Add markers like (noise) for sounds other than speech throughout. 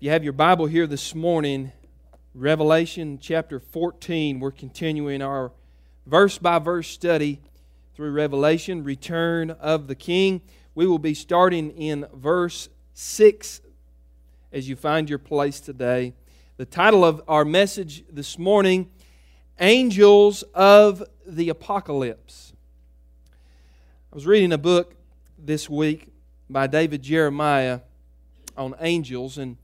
You have your Bible here this morning, Revelation chapter 14. We're continuing our verse by verse study through Revelation, Return of the King. We will be starting in verse 6 as you find your place today. The title of our message this morning Angels of the Apocalypse. I was reading a book this week by David Jeremiah on angels, and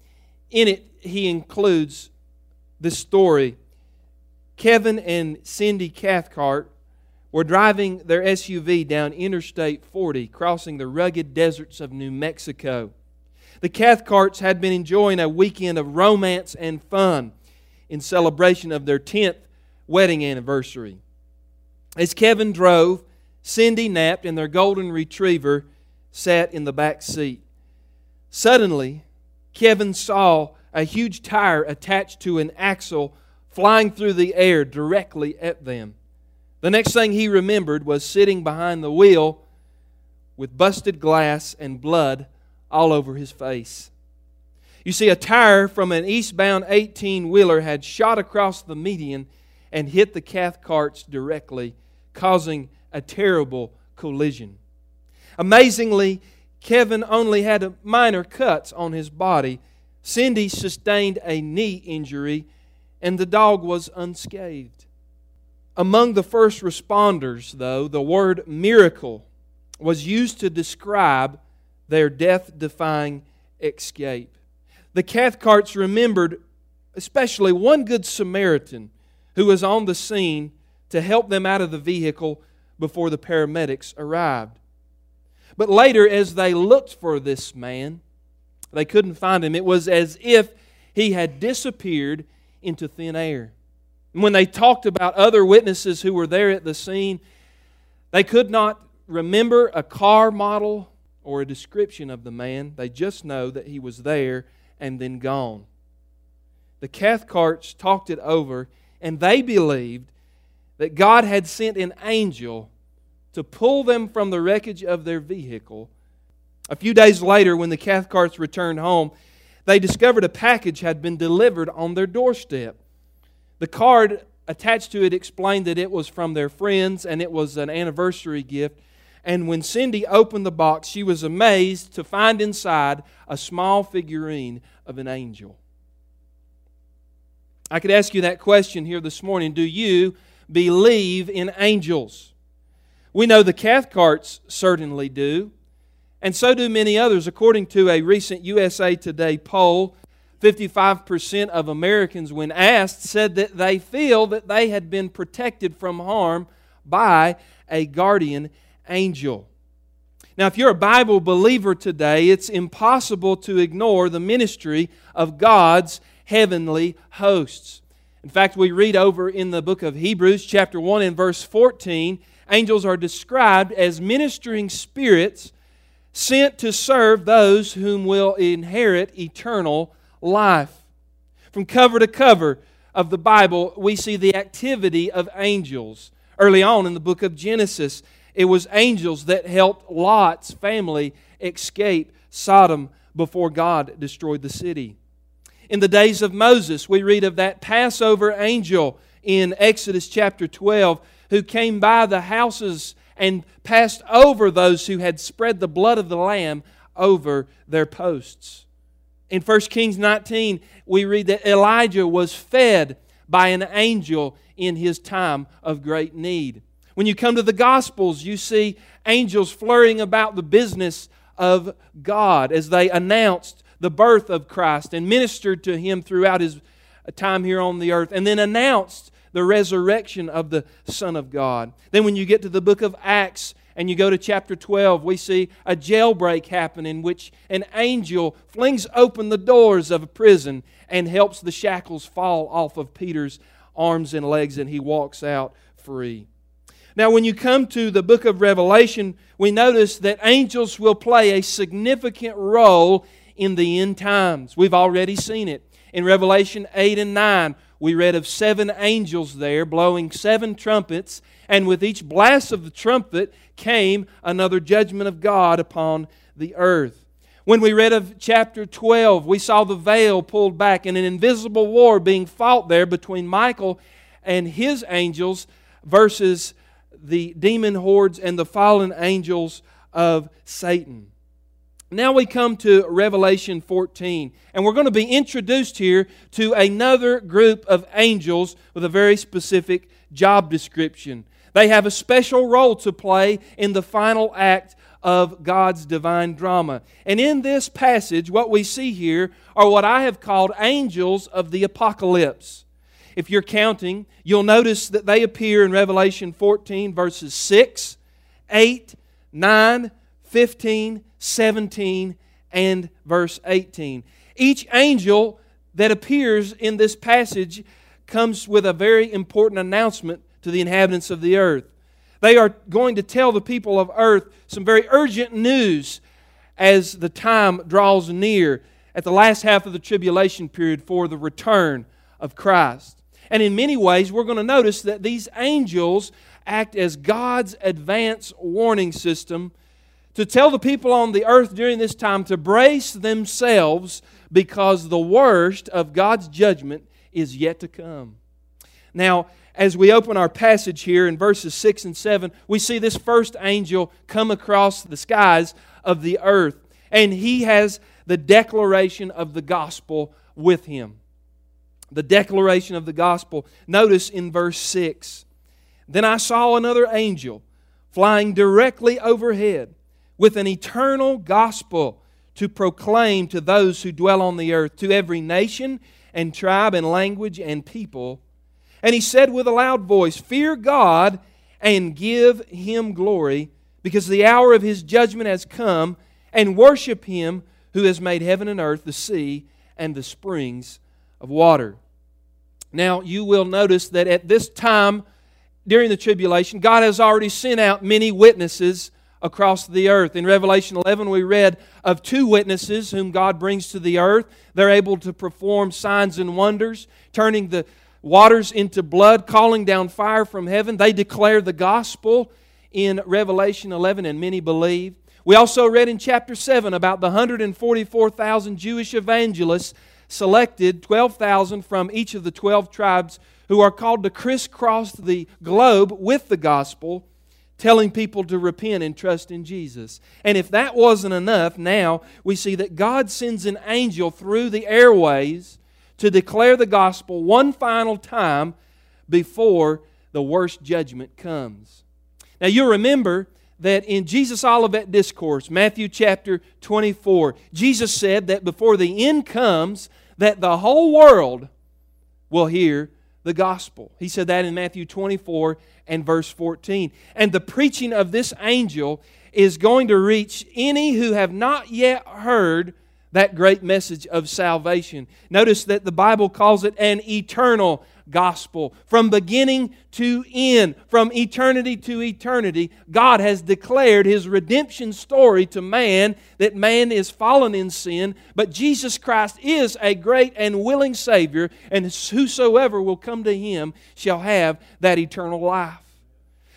in it, he includes this story. Kevin and Cindy Cathcart were driving their SUV down Interstate 40, crossing the rugged deserts of New Mexico. The Cathcarts had been enjoying a weekend of romance and fun in celebration of their 10th wedding anniversary. As Kevin drove, Cindy napped and their golden retriever sat in the back seat. Suddenly, Kevin saw a huge tire attached to an axle flying through the air directly at them. The next thing he remembered was sitting behind the wheel with busted glass and blood all over his face. You see, a tire from an eastbound 18 wheeler had shot across the median and hit the Cathcarts directly, causing a terrible collision. Amazingly, Kevin only had minor cuts on his body. Cindy sustained a knee injury, and the dog was unscathed. Among the first responders, though, the word miracle was used to describe their death defying escape. The Cathcarts remembered especially one good Samaritan who was on the scene to help them out of the vehicle before the paramedics arrived. But later, as they looked for this man, they couldn't find him. It was as if he had disappeared into thin air. And when they talked about other witnesses who were there at the scene, they could not remember a car model or a description of the man. They just know that he was there and then gone. The Cathcarts talked it over, and they believed that God had sent an angel to pull them from the wreckage of their vehicle. A few days later, when the Cathcarts returned home, they discovered a package had been delivered on their doorstep. The card attached to it explained that it was from their friends and it was an anniversary gift. And when Cindy opened the box, she was amazed to find inside a small figurine of an angel. I could ask you that question here this morning Do you believe in angels? We know the Cathcarts certainly do, and so do many others. According to a recent USA Today poll, 55% of Americans, when asked, said that they feel that they had been protected from harm by a guardian angel. Now, if you're a Bible believer today, it's impossible to ignore the ministry of God's heavenly hosts. In fact, we read over in the book of Hebrews, chapter 1, and verse 14 angels are described as ministering spirits sent to serve those whom will inherit eternal life. From cover to cover of the Bible, we see the activity of angels. Early on in the book of Genesis, it was angels that helped Lot's family escape Sodom before God destroyed the city. In the days of Moses, we read of that Passover angel in Exodus chapter 12 who came by the houses and passed over those who had spread the blood of the Lamb over their posts. In 1 Kings 19, we read that Elijah was fed by an angel in his time of great need. When you come to the Gospels, you see angels flurrying about the business of God as they announced the birth of Christ and ministered to him throughout his time here on the earth, and then announced the resurrection of the Son of God. Then, when you get to the book of Acts and you go to chapter 12, we see a jailbreak happen in which an angel flings open the doors of a prison and helps the shackles fall off of Peter's arms and legs, and he walks out free. Now, when you come to the book of Revelation, we notice that angels will play a significant role in the end times. We've already seen it. In Revelation 8 and 9, we read of seven angels there blowing seven trumpets, and with each blast of the trumpet came another judgment of God upon the earth. When we read of chapter 12, we saw the veil pulled back and an invisible war being fought there between Michael and his angels versus the demon hordes and the fallen angels of Satan. Now we come to Revelation 14, and we're going to be introduced here to another group of angels with a very specific job description. They have a special role to play in the final act of God's divine drama. And in this passage, what we see here are what I have called angels of the apocalypse. If you're counting, you'll notice that they appear in Revelation 14, verses 6, 8, 9, 15, 17, and verse 18. Each angel that appears in this passage comes with a very important announcement to the inhabitants of the earth. They are going to tell the people of earth some very urgent news as the time draws near at the last half of the tribulation period for the return of Christ. And in many ways, we're going to notice that these angels act as God's advance warning system to tell the people on the earth during this time to brace themselves because the worst of God's judgment is yet to come. Now, as we open our passage here in verses 6 and 7, we see this first angel come across the skies of the earth, and he has the declaration of the gospel with him. The declaration of the gospel. Notice in verse 6 Then I saw another angel flying directly overhead with an eternal gospel to proclaim to those who dwell on the earth, to every nation and tribe and language and people. And he said with a loud voice, Fear God and give him glory, because the hour of his judgment has come, and worship him who has made heaven and earth, the sea, and the springs of water. Now, you will notice that at this time during the tribulation, God has already sent out many witnesses across the earth. In Revelation 11, we read of two witnesses whom God brings to the earth. They're able to perform signs and wonders, turning the waters into blood, calling down fire from heaven. They declare the gospel in Revelation 11, and many believe. We also read in chapter 7 about the 144,000 Jewish evangelists selected, 12,000 from each of the 12 tribes, who are called to crisscross the globe with the gospel telling people to repent and trust in Jesus. And if that wasn't enough, now we see that God sends an angel through the airways to declare the gospel one final time before the worst judgment comes. Now you remember that in Jesus' Olivet Discourse, Matthew chapter 24, Jesus said that before the end comes, that the whole world will hear the gospel. He said that in Matthew 24 and verse 14. And the preaching of this angel is going to reach any who have not yet heard that great message of salvation. Notice that the Bible calls it an eternal gospel. From beginning to end, from eternity to eternity, God has declared his redemption story to man that man is fallen in sin, but Jesus Christ is a great and willing Savior, and whosoever will come to him shall have that eternal life.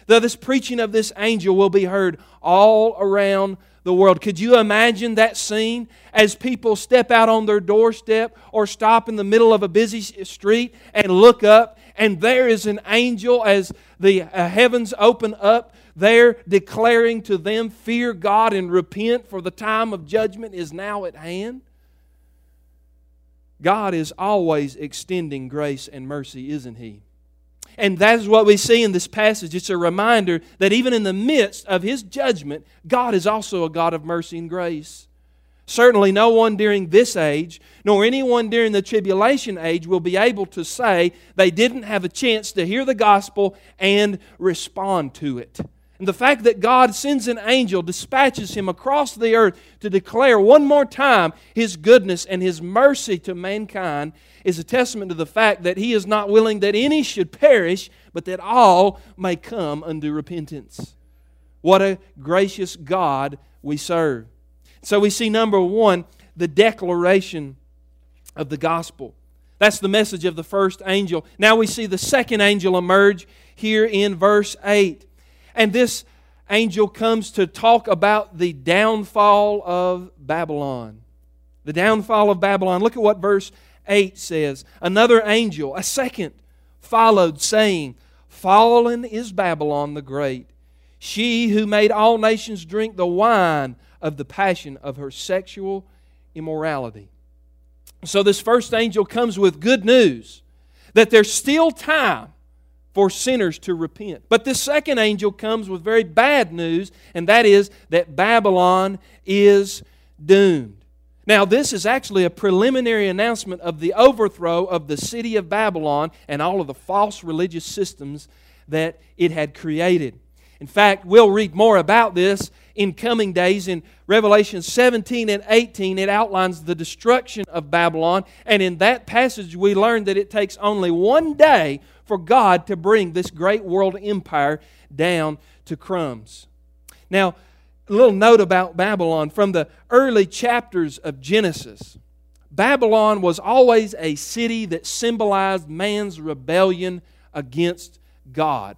Though this preaching of this angel will be heard all around the world. Could you imagine that scene as people step out on their doorstep or stop in the middle of a busy street and look up, and there is an angel as the uh, heavens open up, there declaring to them, Fear God and repent, for the time of judgment is now at hand? God is always extending grace and mercy, isn't He? And that is what we see in this passage. It's a reminder that even in the midst of his judgment, God is also a God of mercy and grace. Certainly, no one during this age, nor anyone during the tribulation age, will be able to say they didn't have a chance to hear the gospel and respond to it. And the fact that God sends an angel, dispatches him across the earth to declare one more time his goodness and his mercy to mankind is a testament to the fact that he is not willing that any should perish, but that all may come unto repentance. What a gracious God we serve. So we see number one, the declaration of the gospel. That's the message of the first angel. Now we see the second angel emerge here in verse 8. And this angel comes to talk about the downfall of Babylon. The downfall of Babylon. Look at what verse 8 says. Another angel, a second, followed, saying, Fallen is Babylon the Great, she who made all nations drink the wine of the passion of her sexual immorality. So, this first angel comes with good news that there's still time for sinners to repent. But this second angel comes with very bad news, and that is that Babylon is doomed. Now, this is actually a preliminary announcement of the overthrow of the city of Babylon and all of the false religious systems that it had created. In fact, we'll read more about this in coming days. In Revelation 17 and 18, it outlines the destruction of Babylon. And in that passage, we learn that it takes only one day for God to bring this great world empire down to crumbs. Now, a little note about Babylon from the early chapters of Genesis. Babylon was always a city that symbolized man's rebellion against God.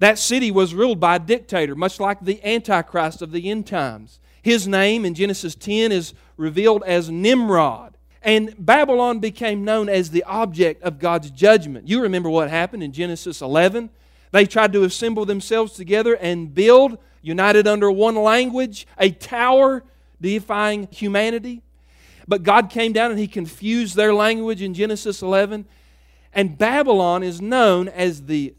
That city was ruled by a dictator, much like the Antichrist of the end times. His name in Genesis 10 is revealed as Nimrod. And Babylon became known as the object of God's judgment. You remember what happened in Genesis 11? They tried to assemble themselves together and build united under one language, a tower deifying humanity. But God came down and He confused their language in Genesis 11. And Babylon is known as the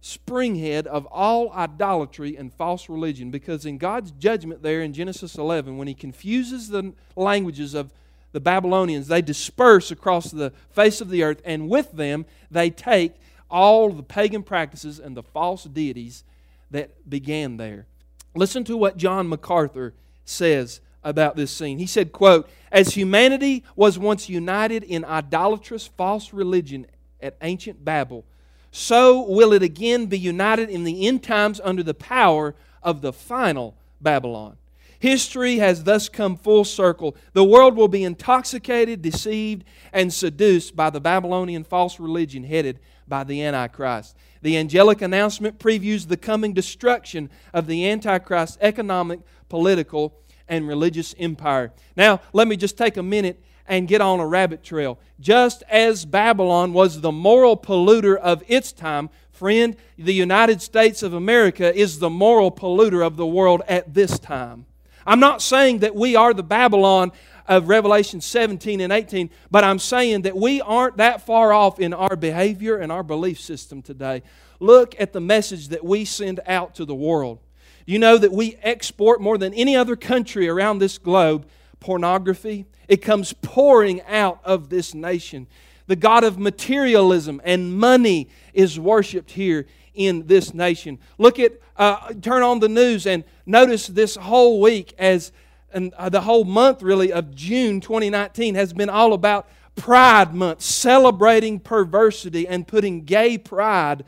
springhead of all idolatry and false religion because in God's judgment there in Genesis 11, when He confuses the languages of the Babylonians, they disperse across the face of the earth, and with them they take all the pagan practices and the false deities that began there. Listen to what John MacArthur says about this scene. He said, quote, As humanity was once united in idolatrous false religion at ancient Babel, so will it again be united in the end times under the power of the final Babylon. History has thus come full circle. The world will be intoxicated, deceived, and seduced by the Babylonian false religion headed by the Antichrist. The angelic announcement previews the coming destruction of the Antichrist's economic, political, and religious empire. Now, let me just take a minute and get on a rabbit trail. Just as Babylon was the moral polluter of its time, friend, the United States of America is the moral polluter of the world at this time. I'm not saying that we are the Babylon of Revelation 17 and 18, but I'm saying that we aren't that far off in our behavior and our belief system today. Look at the message that we send out to the world. You know that we export more than any other country around this globe pornography. It comes pouring out of this nation. The God of materialism and money is worshiped here in this nation. Look at, uh, turn on the news and notice this whole week as and uh, the whole month really of June 2019 has been all about Pride Month, celebrating perversity and putting gay pride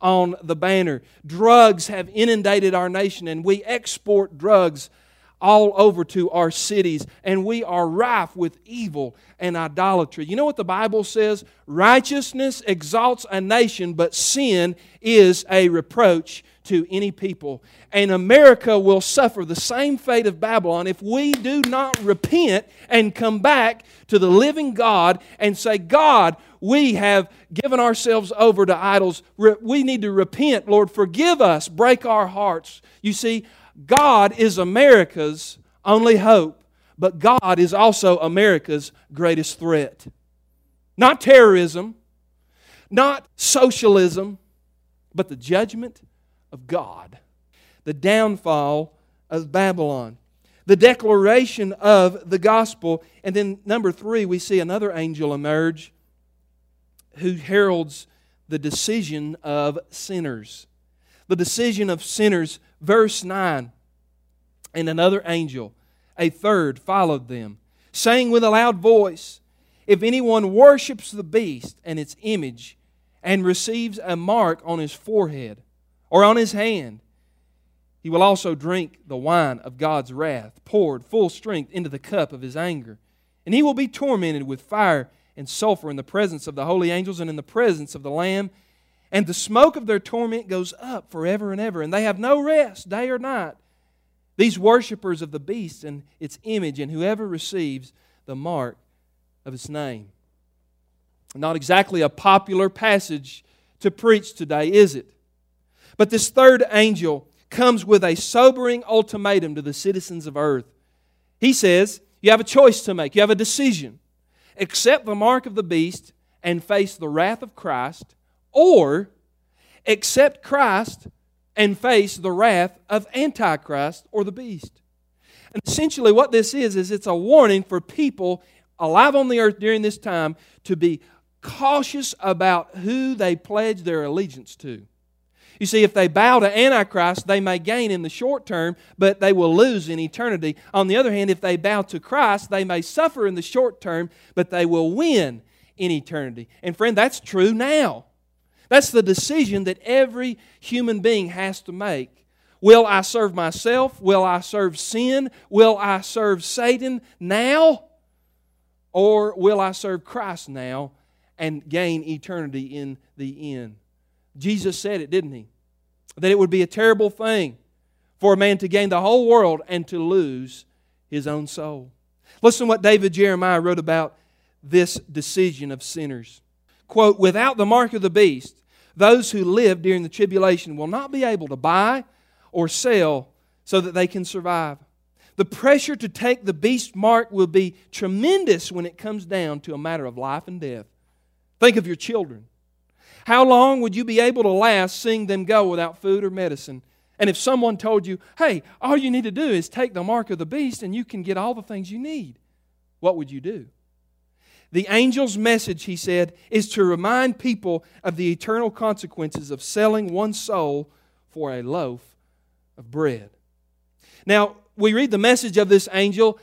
on the banner. Drugs have inundated our nation, and we export drugs all over to our cities, and we are rife with evil and idolatry. You know what the Bible says? Righteousness exalts a nation, but sin is a reproach to any people. And America will suffer the same fate of Babylon if we do not repent and come back to the living God and say, God, we have given ourselves over to idols. We need to repent. Lord, forgive us. Break our hearts. You see, God is America's only hope, but God is also America's greatest threat. Not terrorism, not socialism, but the judgment of God, the downfall of Babylon, the declaration of the gospel. And then, number three, we see another angel emerge who heralds the decision of sinners. The decision of sinners. Verse 9 And another angel, a third, followed them, saying with a loud voice, If anyone worships the beast and its image, and receives a mark on his forehead, or on his hand. He will also drink the wine of God's wrath, poured full strength into the cup of his anger. And he will be tormented with fire and sulfur in the presence of the holy angels and in the presence of the Lamb. And the smoke of their torment goes up forever and ever, and they have no rest day or night. These worshippers of the beast and its image, and whoever receives the mark of its name. Not exactly a popular passage to preach today, is it? But this third angel comes with a sobering ultimatum to the citizens of earth. He says, You have a choice to make, you have a decision. Accept the mark of the beast and face the wrath of Christ, or accept Christ and face the wrath of Antichrist or the beast. And essentially, what this is, is it's a warning for people alive on the earth during this time to be cautious about who they pledge their allegiance to. You see, if they bow to Antichrist, they may gain in the short term, but they will lose in eternity. On the other hand, if they bow to Christ, they may suffer in the short term, but they will win in eternity. And friend, that's true now. That's the decision that every human being has to make. Will I serve myself? Will I serve sin? Will I serve Satan now? Or will I serve Christ now and gain eternity in the end? Jesus said it, didn't he? That it would be a terrible thing for a man to gain the whole world and to lose his own soul. Listen to what David Jeremiah wrote about this decision of sinners. Quote, without the mark of the beast, those who live during the tribulation will not be able to buy or sell so that they can survive. The pressure to take the beast mark will be tremendous when it comes down to a matter of life and death. Think of your children. How long would you be able to last seeing them go without food or medicine? And if someone told you, hey, all you need to do is take the mark of the beast and you can get all the things you need, what would you do? The angel's message, he said, is to remind people of the eternal consequences of selling one soul for a loaf of bread. Now, we read the message of this angel,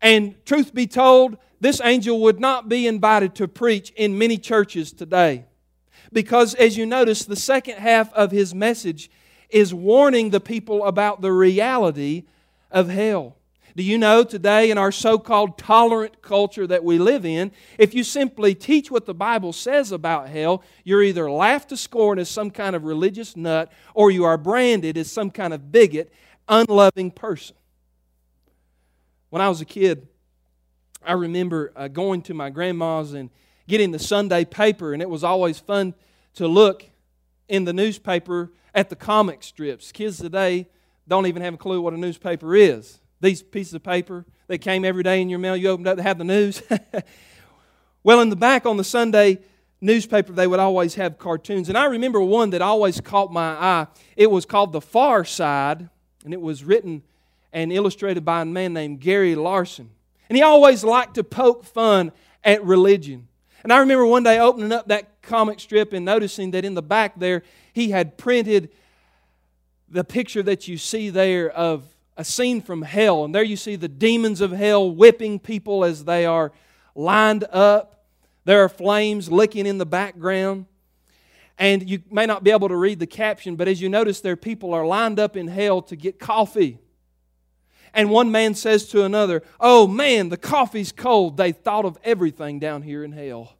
and truth be told, this angel would not be invited to preach in many churches today because, as you notice, the second half of his message is warning the people about the reality of hell. Do you know today in our so called tolerant culture that we live in, if you simply teach what the Bible says about hell, you're either laughed to scorn as some kind of religious nut or you are branded as some kind of bigot, unloving person. When I was a kid, I remember uh, going to my grandma's and getting the Sunday paper, and it was always fun to look in the newspaper at the comic strips. Kids today don't even have a clue what a newspaper is. These pieces of paper that came every day in your mail, you opened up to have the news. (laughs) well, in the back on the Sunday newspaper, they would always have cartoons. And I remember one that always caught my eye. It was called The Far Side, and it was written and illustrated by a man named Gary Larson. And he always liked to poke fun at religion. And I remember one day opening up that comic strip and noticing that in the back there, he had printed the picture that you see there of a scene from hell. And there you see the demons of hell whipping people as they are lined up. There are flames licking in the background. And you may not be able to read the caption, but as you notice, there people are lined up in hell to get coffee. And one man says to another, Oh man, the coffee's cold. They thought of everything down here in hell.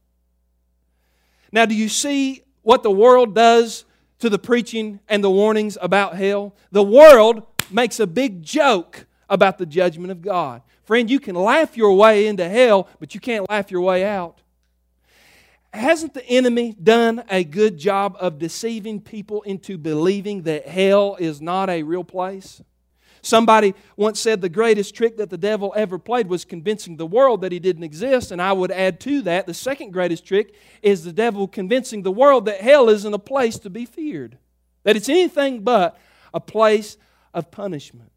Now, do you see what the world does to the preaching and the warnings about hell? The world makes a big joke about the judgment of God. Friend, you can laugh your way into hell, but you can't laugh your way out. Hasn't the enemy done a good job of deceiving people into believing that hell is not a real place? Somebody once said the greatest trick that the devil ever played was convincing the world that he didn't exist. And I would add to that the second greatest trick is the devil convincing the world that hell isn't a place to be feared, that it's anything but a place of punishment.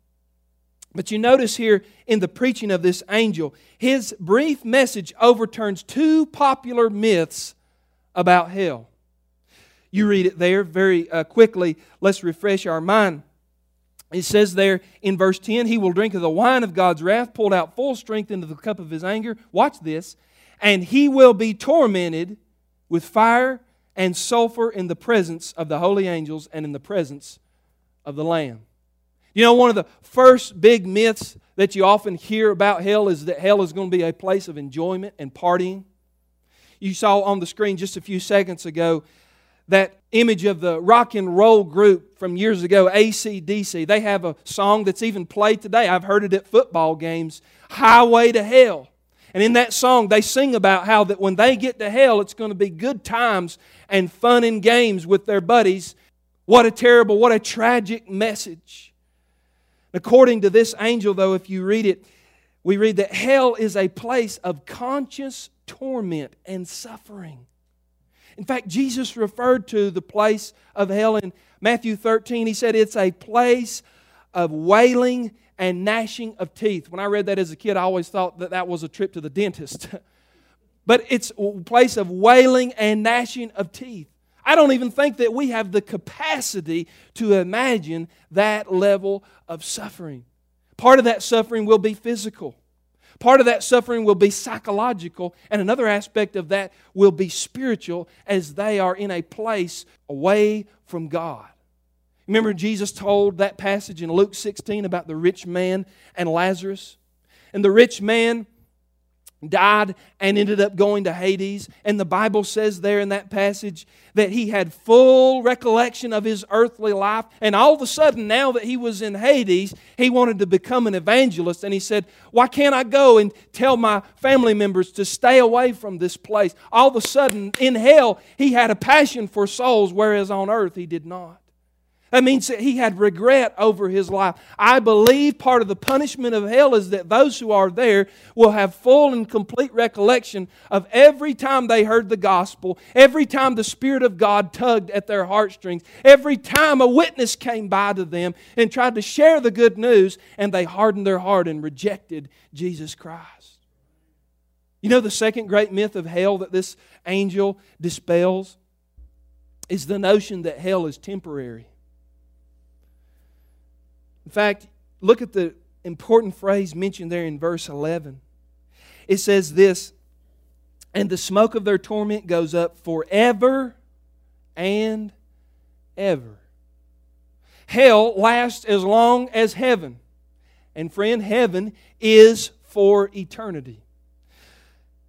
But you notice here in the preaching of this angel, his brief message overturns two popular myths about hell. You read it there very uh, quickly. Let's refresh our mind. It says there in verse 10, He will drink of the wine of God's wrath, poured out full strength into the cup of His anger. Watch this. And He will be tormented with fire and sulfur in the presence of the holy angels and in the presence of the Lamb. You know, one of the first big myths that you often hear about hell is that hell is going to be a place of enjoyment and partying. You saw on the screen just a few seconds ago that image of the rock and roll group from years ago, ACDC. They have a song that's even played today. I've heard it at football games Highway to Hell. And in that song, they sing about how that when they get to hell, it's going to be good times and fun and games with their buddies. What a terrible, what a tragic message. According to this angel, though, if you read it, we read that hell is a place of conscious torment and suffering. In fact, Jesus referred to the place of hell in Matthew 13. He said it's a place of wailing and gnashing of teeth. When I read that as a kid, I always thought that that was a trip to the dentist. (laughs) but it's a place of wailing and gnashing of teeth. I don't even think that we have the capacity to imagine that level of suffering. Part of that suffering will be physical. Part of that suffering will be psychological, and another aspect of that will be spiritual as they are in a place away from God. Remember, Jesus told that passage in Luke 16 about the rich man and Lazarus? And the rich man died and ended up going to Hades. And the Bible says there in that passage that he had full recollection of his earthly life. And all of a sudden, now that he was in Hades, he wanted to become an evangelist. And he said, Why can't I go and tell my family members to stay away from this place? All of a sudden, in hell, he had a passion for souls, whereas on earth, he did not. That means that he had regret over his life. I believe part of the punishment of hell is that those who are there will have full and complete recollection of every time they heard the gospel, every time the Spirit of God tugged at their heartstrings, every time a witness came by to them and tried to share the good news, and they hardened their heart and rejected Jesus Christ. You know the second great myth of hell that this angel dispels? Is the notion that hell is temporary. In fact, look at the important phrase mentioned there in verse 11. It says this And the smoke of their torment goes up forever and ever. Hell lasts as long as heaven. And friend, heaven is for eternity.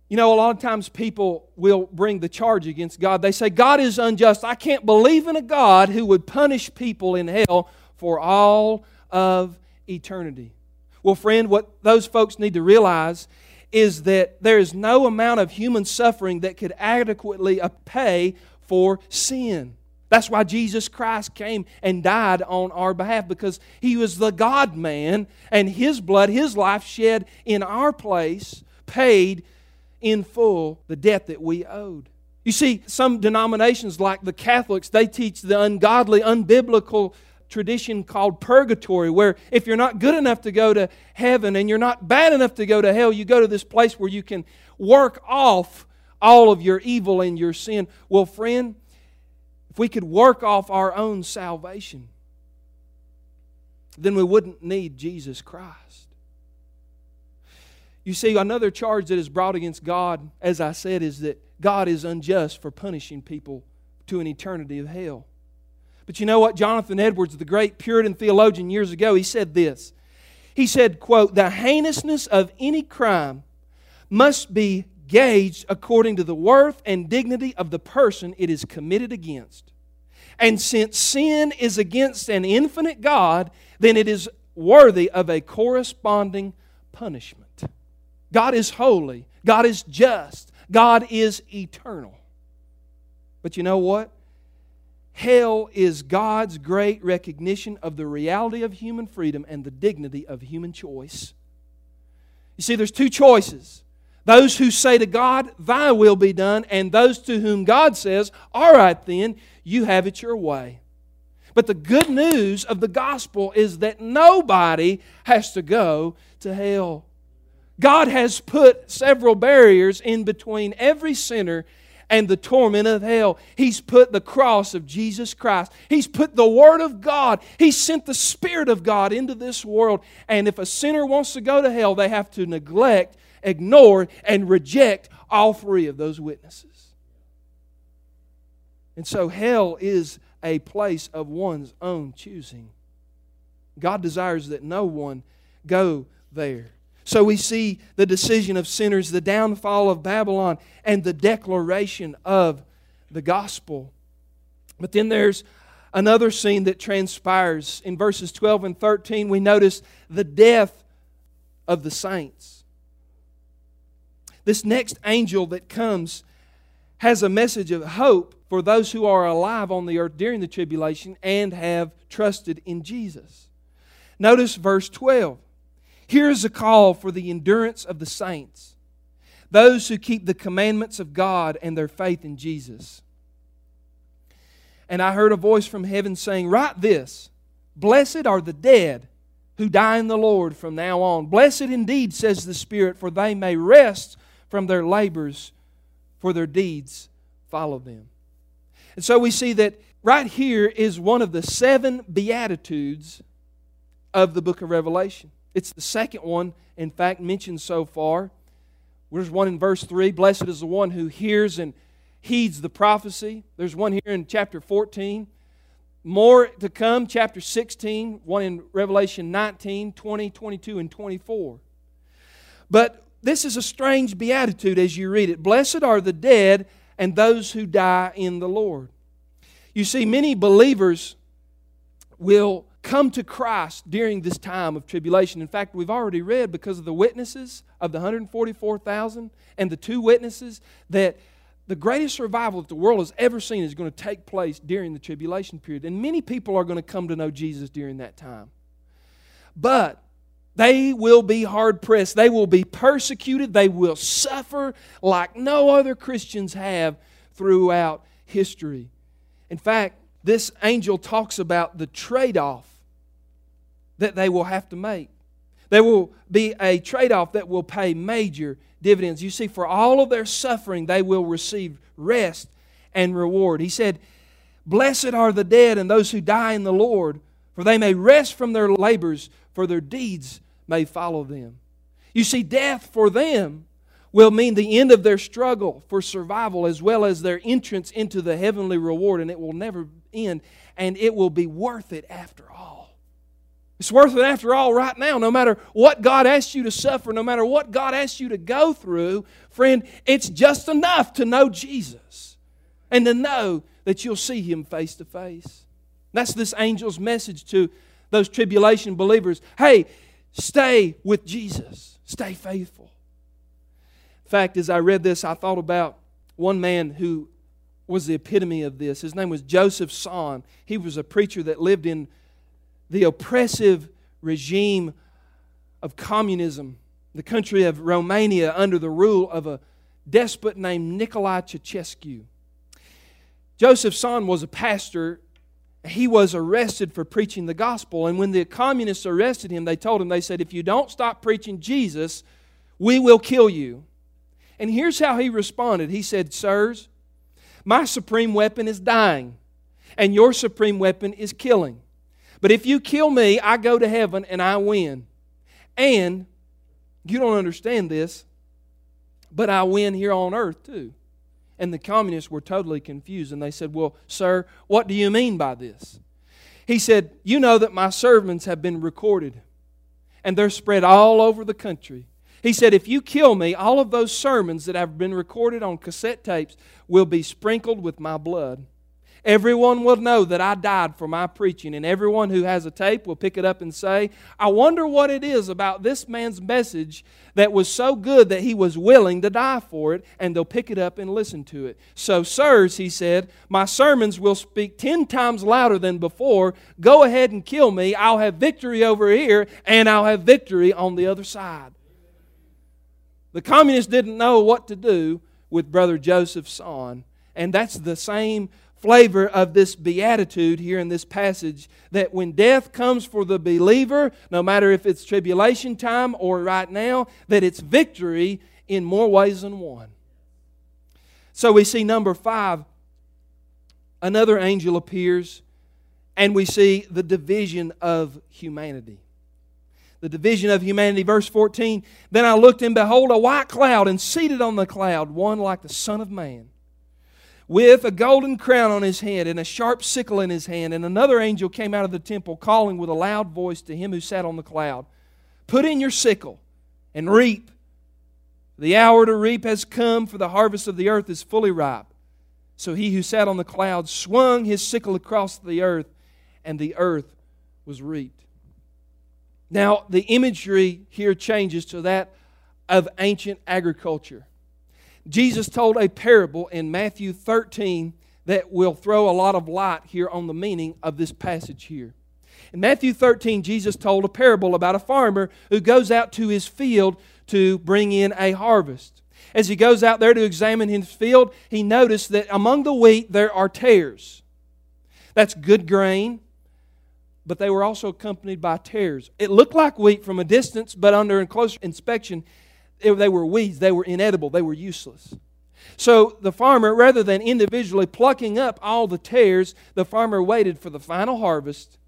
You know, a lot of times people will bring the charge against God. They say, God is unjust. I can't believe in a God who would punish people in hell for all of eternity. Well, friend, what those folks need to realize is that there is no amount of human suffering that could adequately pay for sin. That's why Jesus Christ came and died on our behalf because he was the God man and his blood, his life shed in our place, paid in full the debt that we owed. You see, some denominations like the Catholics, they teach the ungodly, unbiblical tradition called purgatory, where if you're not good enough to go to heaven and you're not bad enough to go to hell, you go to this place where you can work off all of your evil and your sin. Well, friend, if we could work off our own salvation, then we wouldn't need Jesus Christ. You see, another charge that is brought against God, as I said, is that God is unjust for punishing people to an eternity of hell. But you know what? Jonathan Edwards, the great Puritan theologian years ago, he said this. He said, quote, the heinousness of any crime must be gauged according to the worth and dignity of the person it is committed against. And since sin is against an infinite God, then it is worthy of a corresponding punishment. God is holy, God is just, God is eternal. But you know what? Hell is God's great recognition of the reality of human freedom and the dignity of human choice. You see, there's two choices those who say to God, Thy will be done, and those to whom God says, All right, then, you have it your way. But the good news of the gospel is that nobody has to go to hell. God has put several barriers in between every sinner and the torment of hell. He's put the cross of Jesus Christ. He's put the Word of God. He sent the Spirit of God into this world. And if a sinner wants to go to hell, they have to neglect, ignore, and reject all three of those witnesses. And so hell is a place of one's own choosing. God desires that no one go there. So we see the decision of sinners, the downfall of Babylon, and the declaration of the gospel. But then there's another scene that transpires. In verses 12 and 13, we notice the death of the saints. This next angel that comes has a message of hope for those who are alive on the earth during the tribulation and have trusted in Jesus. Notice verse 12. Here is a call for the endurance of the saints, those who keep the commandments of God and their faith in Jesus. And I heard a voice from heaven saying, Write this Blessed are the dead who die in the Lord from now on. Blessed indeed, says the Spirit, for they may rest from their labors, for their deeds follow them. And so we see that right here is one of the seven Beatitudes of the book of Revelation. It's the second one, in fact, mentioned so far. There's one in verse 3 Blessed is the one who hears and heeds the prophecy. There's one here in chapter 14. More to come, chapter 16, one in Revelation 19, 20, 22, and 24. But this is a strange beatitude as you read it. Blessed are the dead and those who die in the Lord. You see, many believers will come to Christ during this time of tribulation. In fact, we've already read because of the witnesses of the 144,000 and the two witnesses that the greatest revival that the world has ever seen is going to take place during the tribulation period. And many people are going to come to know Jesus during that time. But they will be hard pressed. They will be persecuted. They will suffer like no other Christians have throughout history. In fact, this angel talks about the trade off that they will have to make. There will be a trade off that will pay major dividends. You see, for all of their suffering, they will receive rest and reward. He said, Blessed are the dead and those who die in the Lord, for they may rest from their labors, for their deeds may follow them. You see, death for them will mean the end of their struggle for survival as well as their entrance into the heavenly reward, and it will never end, and it will be worth it after all. It's worth it after all right now, no matter what God asks you to suffer, no matter what God asks you to go through, friend, it's just enough to know Jesus and to know that you'll see Him face to face. That's this angel's message to those tribulation believers. Hey, stay with Jesus, stay faithful. In fact, as I read this, I thought about one man who was the epitome of this. His name was Joseph Tson. He was a preacher that lived in the oppressive regime of communism, the country of Romania under the rule of a despot named Nicolae Ceausescu. Joseph Tson was a pastor. He was arrested for preaching the gospel. And when the communists arrested him, they told him, they said, if you don't stop preaching Jesus, we will kill you. And here's how he responded He said, Sirs, my supreme weapon is dying, and your supreme weapon is killing. But if you kill me, I go to heaven and I win. And you don't understand this, but I win here on earth too. And the communists were totally confused and they said, Well, sir, what do you mean by this? He said, You know that my sermons have been recorded and they're spread all over the country. He said, If you kill me, all of those sermons that have been recorded on cassette tapes will be sprinkled with my blood. Everyone will know that I died for my preaching, and everyone who has a tape will pick it up and say, I wonder what it is about this man's message that was so good that he was willing to die for it, and they'll pick it up and listen to it. So, sirs, he said, my sermons will speak ten times louder than before. Go ahead and kill me. I'll have victory over here, and I'll have victory on the other side. The communists didn't know what to do with Brother Joseph Tson, and that's the same flavor of this beatitude here in this passage that when death comes for the believer, no matter if it's tribulation time or right now, that it's victory in more ways than one. So we see number five, another angel appears, and we see the division of humanity. The division of humanity. Verse 14 Then I looked, and behold, a white cloud, and seated on the cloud, one like the Son of Man with a golden crown on his head and a sharp sickle in his hand. And another angel came out of the temple, calling with a loud voice to him who sat on the cloud Put in your sickle and reap. The hour to reap has come, for the harvest of the earth is fully ripe. So he who sat on the cloud swung his sickle across the earth, and the earth was reaped. Now, the imagery here changes to that of ancient agriculture. Jesus told a parable in Matthew 13 that will throw a lot of light here on the meaning of this passage here. In Matthew 13, Jesus told a parable about a farmer who goes out to his field to bring in a harvest. As he goes out there to examine his field, he noticed that among the wheat there are tares. That's good grain, but they were also accompanied by tares. It looked like wheat from a distance, but under a closer inspection, they were weeds. They were inedible. They were useless. So the farmer, rather than individually plucking up all the tares, the farmer waited for the final harvest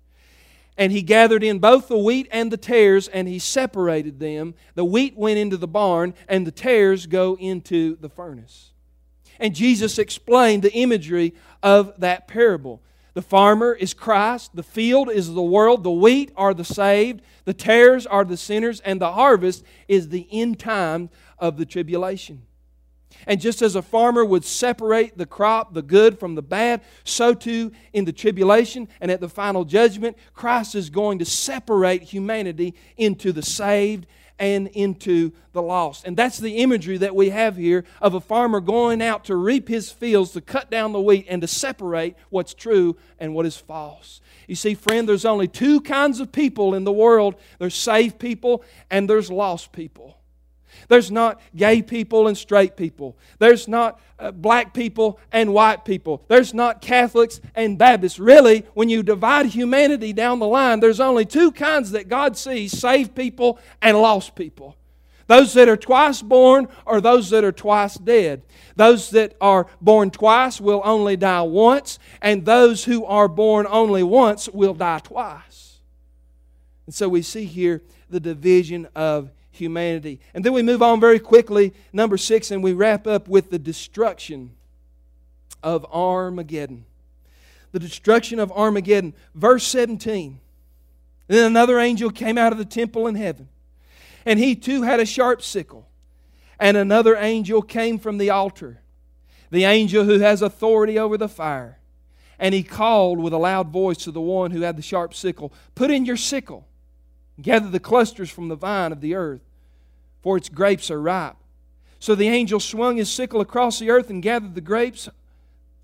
and he gathered in both the wheat and the tares and he separated them. The wheat went into the barn and the tares go into the furnace. And Jesus explained the imagery of that parable. The farmer is Christ, the field is the world, the wheat are the saved, the tares are the sinners, and the harvest is the end time of the tribulation. And just as a farmer would separate the crop, the good from the bad, so too in the tribulation and at the final judgment, Christ is going to separate humanity into the saved and into the lost. And that's the imagery that we have here of a farmer going out to reap his fields, to cut down the wheat, and to separate what's true and what is false. You see, friend, there's only two kinds of people in the world there's saved people and there's lost people. There's not gay people and straight people. There's not uh, black people and white people. There's not Catholics and Baptists. Really, when you divide humanity down the line, there's only two kinds that God sees saved people and lost people. Those that are twice born or those that are twice dead. Those that are born twice will only die once, and those who are born only once will die twice. And so we see here the division of humanity. And then we move on very quickly, number six, and we wrap up with the destruction of Armageddon. The destruction of Armageddon. Verse 17. Then another angel came out of the temple in heaven, and he too had a sharp sickle. And another angel came from the altar, the angel who has authority over the fire. And he called with a loud voice to the one who had the sharp sickle Put in your sickle, gather the clusters from the vine of the earth for its grapes are ripe. So the angel swung his sickle across the earth and gathered the grapes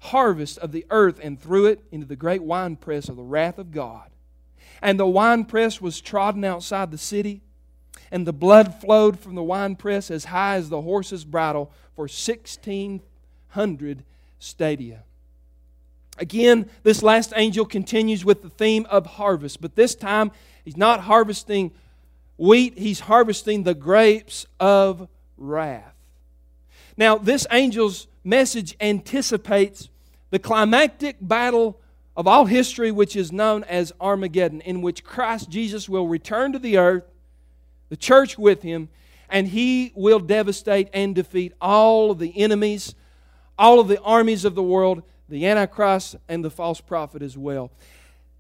harvest of the earth and threw it into the great winepress of the wrath of God. And the winepress was trodden outside the city, and the blood flowed from the winepress as high as the horse's bridle for 1,600 stadia. Again, this last angel continues with the theme of harvest, but this time he's not harvesting wheat, he's harvesting the grapes of wrath. Now, this angel's message anticipates the climactic battle of all history, which is known as Armageddon, in which Christ Jesus will return to the earth, the church with him, and he will devastate and defeat all of the enemies, all of the armies of the world, the Antichrist, and the false prophet as well.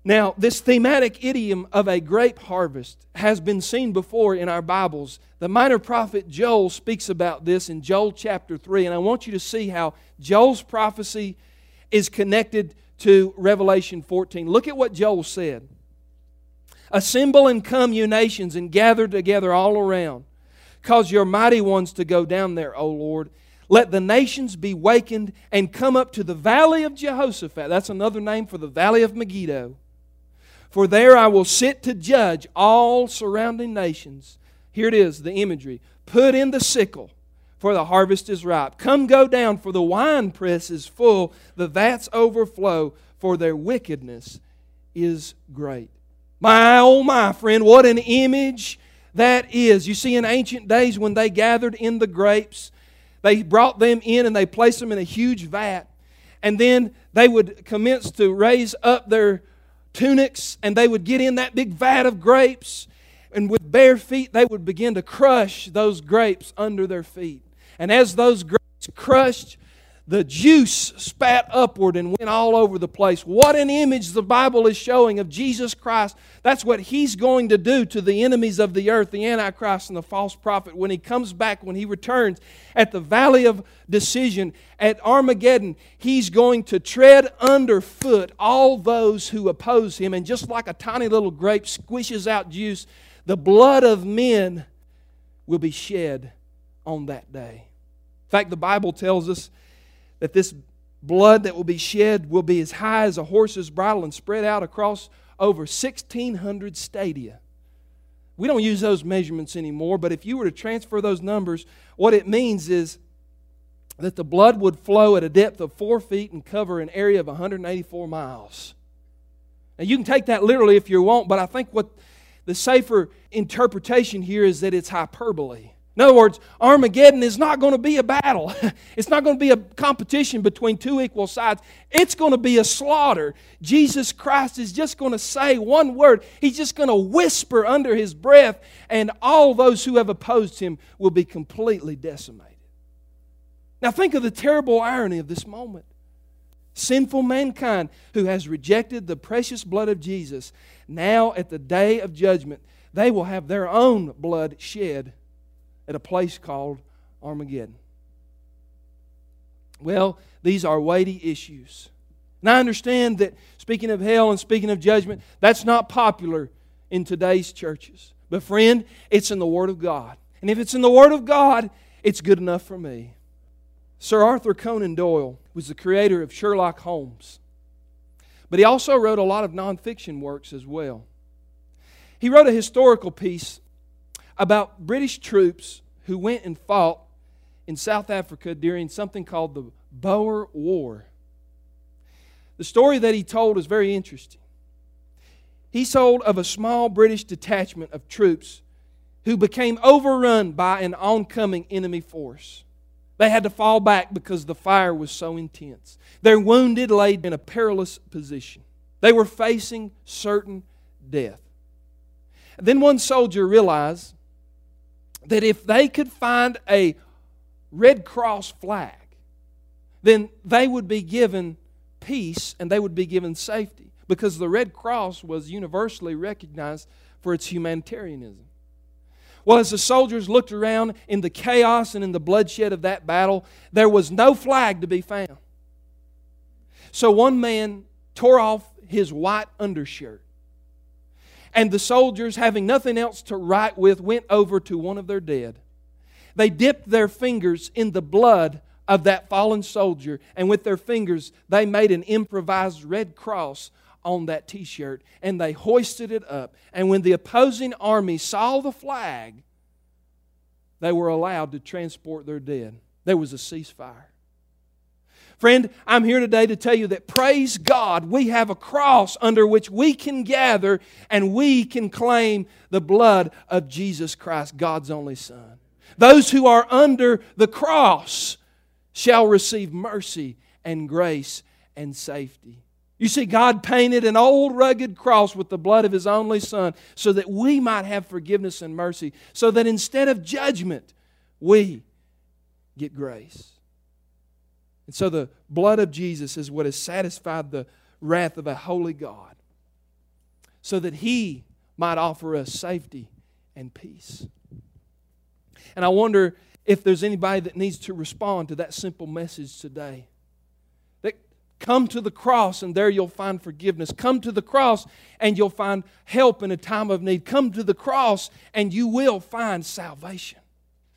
Now, this thematic idiom of a grape harvest has been seen before in our Bibles. The minor prophet Joel speaks about this in Joel chapter 3, and I want you to see how Joel's prophecy is connected to Revelation 14. Look at what Joel said Assemble and come, you nations, and gather together all around. Cause your mighty ones to go down there, O Lord. Let the nations be wakened and come up to the valley of Jehoshaphat. That's another name for the valley of Megiddo for there I will sit to judge all surrounding nations. Here it is, the imagery. Put in the sickle, for the harvest is ripe. Come go down, for the winepress is full, the vats overflow, for their wickedness is great. My, oh, my friend, what an image that is. You see, in ancient days when they gathered in the grapes, they brought them in and they placed them in a huge vat. And then they would commence to raise up their tunics and they would get in that big vat of grapes and with bare feet they would begin to crush those grapes under their feet. And as those grapes crushed, the juice spat upward and went all over the place. What an image the Bible is showing of Jesus Christ. That's what He's going to do to the enemies of the earth, the Antichrist and the false prophet, when He comes back, when He returns at the valley of decision, at Armageddon. He's going to tread underfoot all those who oppose Him. And just like a tiny little grape squishes out juice, the blood of men will be shed on that day. In fact, the Bible tells us that this blood that will be shed will be as high as a horse's bridle and spread out across over 1,600 stadia. We don't use those measurements anymore, but if you were to transfer those numbers, what it means is that the blood would flow at a depth of four feet and cover an area of 184 miles. Now, you can take that literally if you want, but I think what the safer interpretation here is that it's hyperbole. In other words, Armageddon is not going to be a battle. (laughs) it's not going to be a competition between two equal sides. It's going to be a slaughter. Jesus Christ is just going to say one word. He's just going to whisper under his breath, and all those who have opposed him will be completely decimated. Now, think of the terrible irony of this moment. Sinful mankind who has rejected the precious blood of Jesus, now at the day of judgment, they will have their own blood shed at a place called Armageddon. Well, these are weighty issues. And I understand that speaking of hell and speaking of judgment, that's not popular in today's churches. But, friend, it's in the Word of God. And if it's in the Word of God, it's good enough for me. Sir Arthur Conan Doyle was the creator of Sherlock Holmes. But he also wrote a lot of nonfiction works as well. He wrote a historical piece about British troops who went and fought in South Africa during something called the Boer War. The story that he told is very interesting. He told of a small British detachment of troops who became overrun by an oncoming enemy force. They had to fall back because the fire was so intense. Their wounded lay in a perilous position. They were facing certain death. Then one soldier realized that if they could find a Red Cross flag, then they would be given peace and they would be given safety because the Red Cross was universally recognized for its humanitarianism. Well, as the soldiers looked around in the chaos and in the bloodshed of that battle, there was no flag to be found. So one man tore off his white undershirt and the soldiers, having nothing else to write with, went over to one of their dead. They dipped their fingers in the blood of that fallen soldier, and with their fingers, they made an improvised red cross on that t shirt and they hoisted it up. And when the opposing army saw the flag, they were allowed to transport their dead. There was a ceasefire. Friend, I'm here today to tell you that praise God, we have a cross under which we can gather and we can claim the blood of Jesus Christ, God's only Son. Those who are under the cross shall receive mercy and grace and safety. You see, God painted an old rugged cross with the blood of His only Son so that we might have forgiveness and mercy, so that instead of judgment, we get grace. And so the blood of Jesus is what has satisfied the wrath of a holy God so that He might offer us safety and peace. And I wonder if there's anybody that needs to respond to that simple message today. That come to the cross and there you'll find forgiveness. Come to the cross and you'll find help in a time of need. Come to the cross and you will find salvation.